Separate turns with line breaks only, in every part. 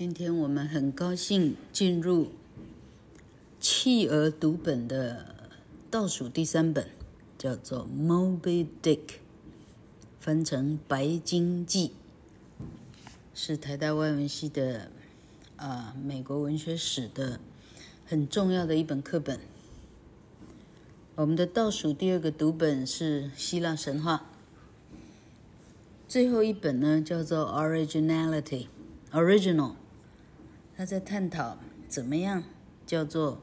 今天我们很高兴进入企鹅读本的倒数第三本，叫做《Moby Dick》，翻成《白鲸记》，是台大外文系的啊美国文学史的很重要的一本课本。我们的倒数第二个读本是希腊神话，最后一本呢叫做《Originality》，Original。他在探讨怎么样叫做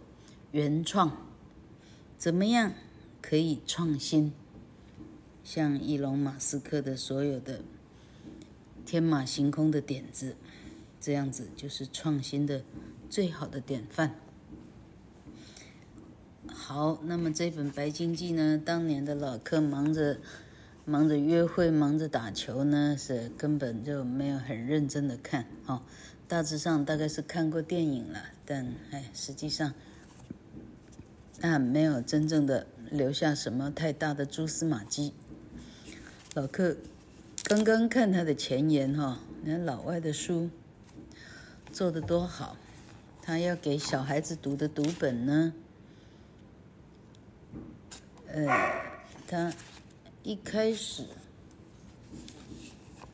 原创，怎么样可以创新，像伊隆马斯克的所有的天马行空的点子，这样子就是创新的最好的典范。好，那么这本《白鲸记》呢，当年的老客忙着忙着约会，忙着打球呢，是根本就没有很认真的看哦。大致上大概是看过电影了，但哎，实际上啊，没有真正的留下什么太大的蛛丝马迹。老客刚刚看他的前言哈、哦，你看老外的书做得多好，他要给小孩子读的读本呢，呃，他一开始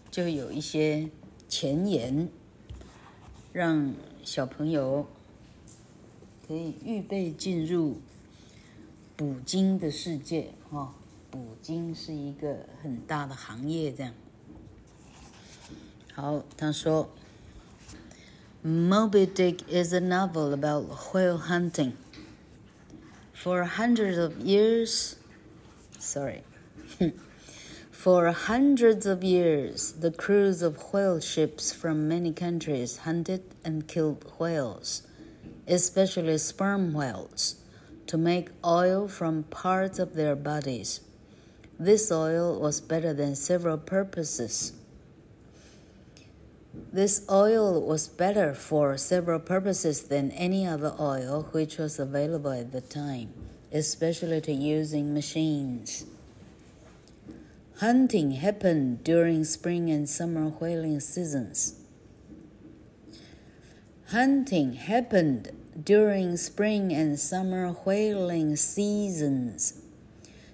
就有一些前言。让小朋友可以预备进入捕鲸的世界，哈，捕鲸是一个很大的行业，这样。好，他说，Moby Dick is a novel about whale hunting. For hundreds of years, sorry. For hundreds of years, the crews of whale ships from many countries hunted and killed whales, especially sperm whales, to make oil from parts of their bodies. This oil was better than several purposes. This oil was better for several purposes than any other oil which was available at the time, especially to using machines. Hunting happened during spring and summer whaling seasons. Hunting happened during spring and summer whaling seasons.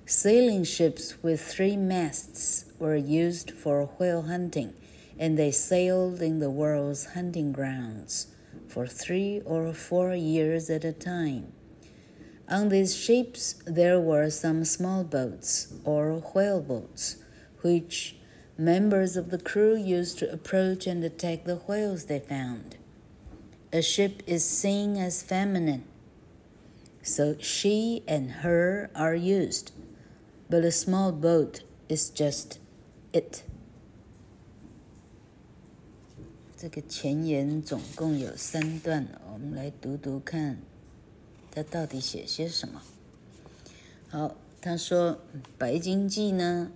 Sailing ships with three masts were used for whale hunting, and they sailed in the world's hunting grounds for three or four years at a time. On these ships, there were some small boats or whale boats, which members of the crew used to approach and attack the whales they found. A ship is seen as feminine, so she and her are used, but a small boat is just it. 这个前言总共有三段，我们来读读看。 他到底写些什么？好，他说《白鲸记》呢，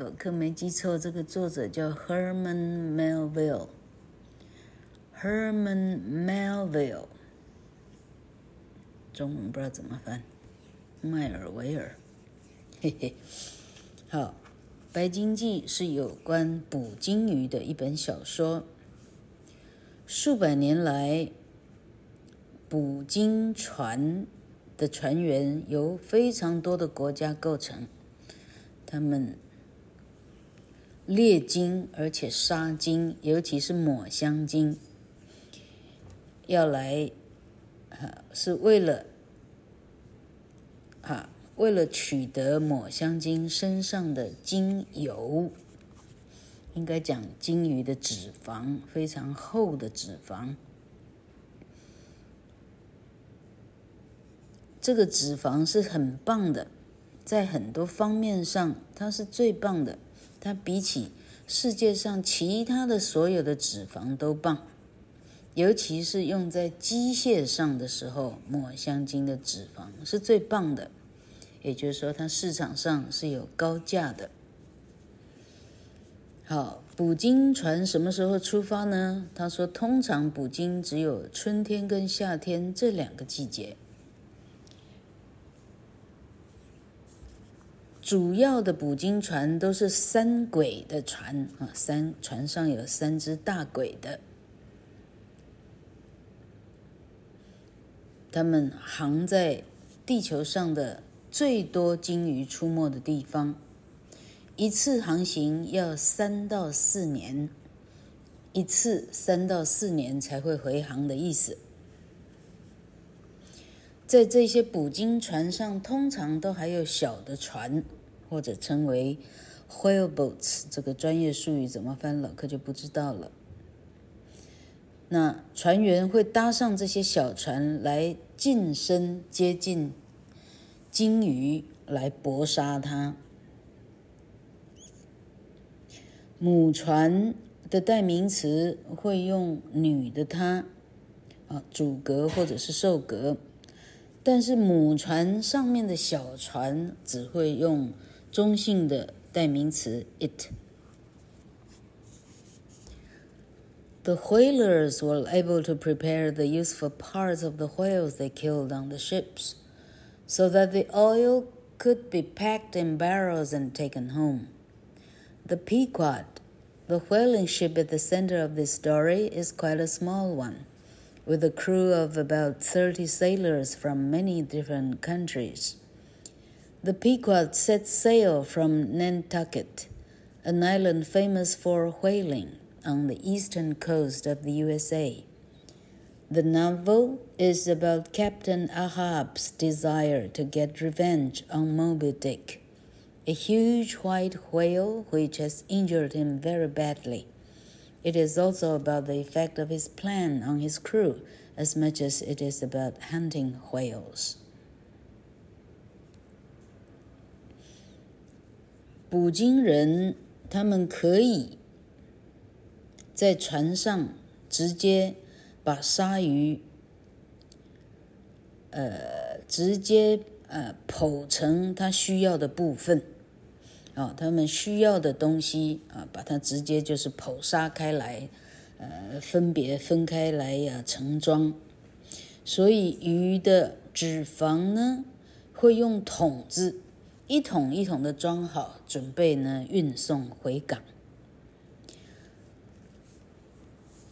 我可没记错，这个作者叫 Herman Melville。Herman Melville，中文不知道怎么翻，迈尔维尔。嘿嘿，好，《白鲸记》是有关捕鲸鱼的一本小说，数百年来。捕鲸船的船员由非常多的国家构成，他们猎鲸而且杀鲸，尤其是抹香鲸，要来啊，是为了啊，为了取得抹香鲸身上的鲸油，应该讲鲸鱼的脂肪，非常厚的脂肪。这个脂肪是很棒的，在很多方面上，它是最棒的。它比起世界上其他的所有的脂肪都棒，尤其是用在机械上的时候，抹香鲸的脂肪是最棒的。也就是说，它市场上是有高价的。好，捕鲸船什么时候出发呢？他说，通常捕鲸只有春天跟夏天这两个季节。主要的捕鲸船都是三鬼的船啊，三船上有三只大鬼的，他们航在地球上的最多鲸鱼出没的地方，一次航行要三到四年，一次三到四年才会回航的意思。在这些捕鲸船上，通常都还有小的船，或者称为 whale boats。这个专业术语怎么翻，老客就不知道了。那船员会搭上这些小船来近身接近鲸鱼，来搏杀它。母船的代名词会用女的她，啊，主格或者是受格，但是母船上面的小船只会用中性的代名词 it。The whalers were able to prepare the useful parts of the whales they killed on the ships, so that the oil could be packed in barrels and taken home. The Pequod, the whaling ship at the center of this story, is quite a small one, with a crew of about 30 sailors from many different countries. The Pequod set sail from Nantucket, an island famous for whaling on the eastern coast of the USA. The novel is about Captain Ahab's desire to get revenge on Moby Dick, a huge white whale which has injured him very badly. It is also about the effect of his plan on his crew as much as it is about hunting whales. 捕鲸人，他们可以。在船上直接把鲨鱼，呃，直接呃剖成他需要的部分， 啊、哦，他们需要的东西啊，把它直接就是剖杀开来，呃，分别分开来呀、盛装。所以鱼的脂肪呢，会用桶子一桶一桶的装好，准备呢运送回港。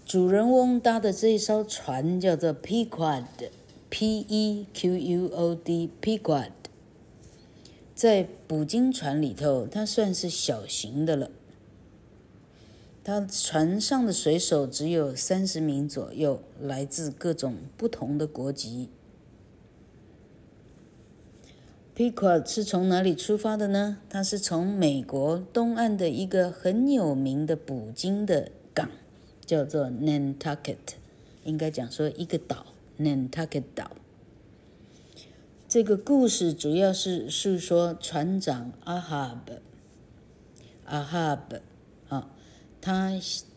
主人翁搭的这一艘船叫做 Pequod，P-E-Q-U-O-D，Pequod。在捕鲸船里头，它算是小型的了。它船上的水手只有三十名左右，来自各种不同的国籍。Pequod 是从哪里出发的呢？它是从美国东岸的一个很有名的捕鲸的港。叫做 Nantucket，应该讲说一个岛，Nantucket 岛。这个故事主要是诉说船长 Ahab，Ahab 啊，他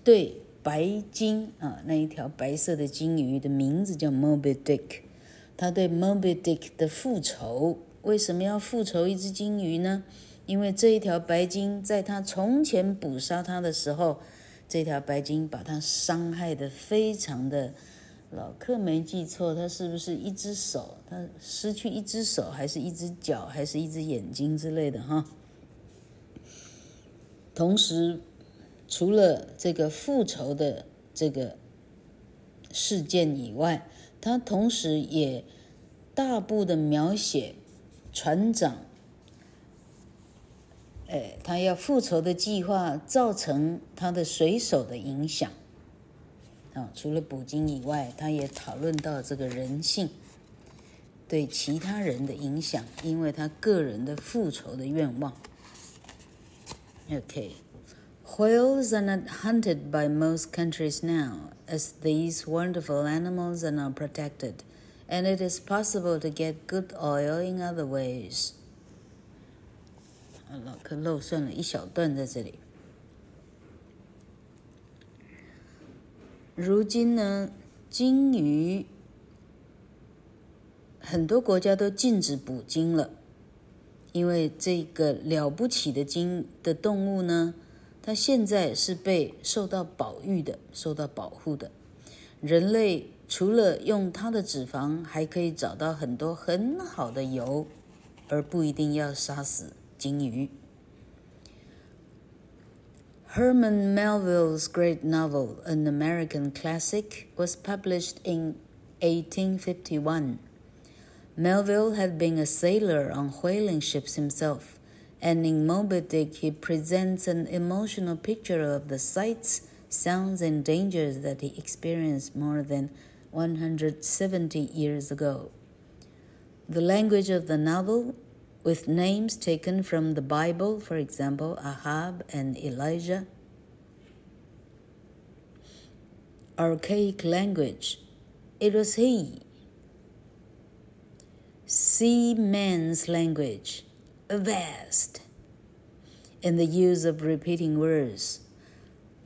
对白鲸啊那一条白色的鲸鱼的名字叫 Moby Dick，他对 Moby Dick 的复仇，为什么要复仇一只鲸鱼呢？因为这一条白鲸在他从前捕杀他的时候。这条白鲸把他伤害得非常的，老客没记错，他是不是一只手？他失去一只手，还是一只脚，还是一只眼睛之类的哈？同时，除了这个复仇的这个事件以外，他同时也大步的描写船长。哎，他要复仇的计划造成他的水手的影响啊！除了捕鲸以外，他也讨论到这个人性对其他人的影响，因为他个人的复仇的愿望。Okay, whales are not hunted by most countries now, as these wonderful animals are not protected, and it is possible to get good oil in other ways. 老客漏算了一小段在这里。 如今呢，鲸鱼很多国家都禁止捕鲸了，因为这个了不起的鲸的动物呢，它现在是被受到保育的、受到保护的。人类除了用它的脂肪，还可以找到很多很好的油，而不一定要杀死。鲸鱼。Herman Melville's great novel, An American Classic, was published in 1851. Melville had been a sailor on whaling ships himself, and in Moby Dick he presents an emotional picture of the sights, sounds, and dangers that he experienced more than 170 years ago. The language of the novel, with names taken from the Bible, for example, Ahab and Elijah, archaic language. It was he. Sea Seaman's language, vast, and the use of repeating words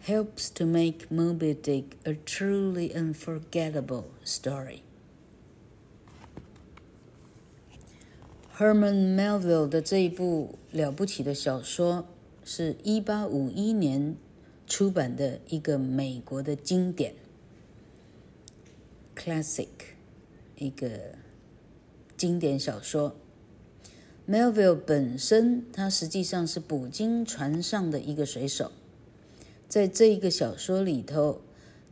helps to make Moby Dick a truly unforgettable story. Herman Melville 的这一部了不起的小说，是一八五一年出版的一个美国的经典。classic，一个经典小说。Melville 本身，他实际上是捕鲸船上的一个水手，在这一个小说里头，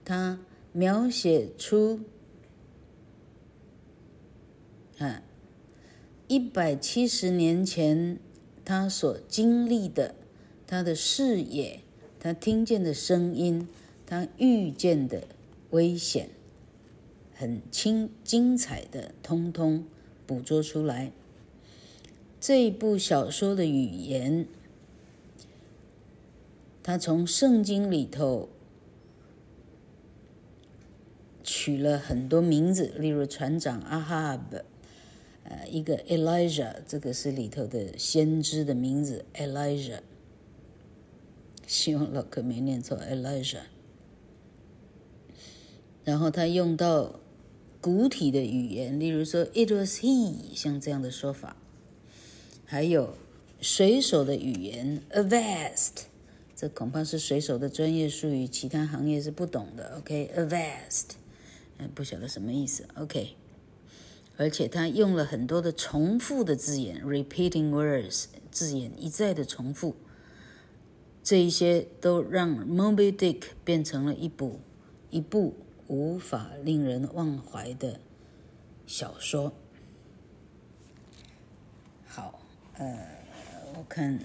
他描写出啊，一百七十年前他所经历的，他的视野，他听见的声音，他遇见的危险。很清精彩的，通通捕捉出来。这部小说的语言，他从圣经里头取了很多名字，例如船长阿哈布，呃，一个 Elijah，这个是里头的先知的名字 Elijah。希望老哥没念错 Elijah。然后他用到。古体的语言，例如说 "It was he"，像这样的说法；还有水手的语言 "avast"，这恐怕是水手的专业术语，其他行业是不懂的。OK，avast，嗯，不晓得什么意思。OK，而且他用了很多的重复的字眼 "repeating words"，字眼一再的重复，这一些都让 Moby Dick 变成了一部一部。无法令人忘怀的小说。好，呃，我看，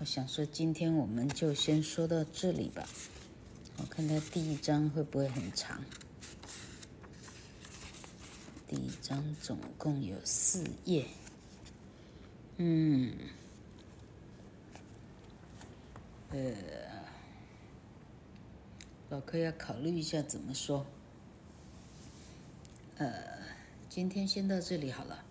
我想说，今天我们就先说到这里吧。我看它第一章会不会很长？第一张总共有四页。嗯，呃。老柯要考虑一下怎么说。呃，今天先到这里好了。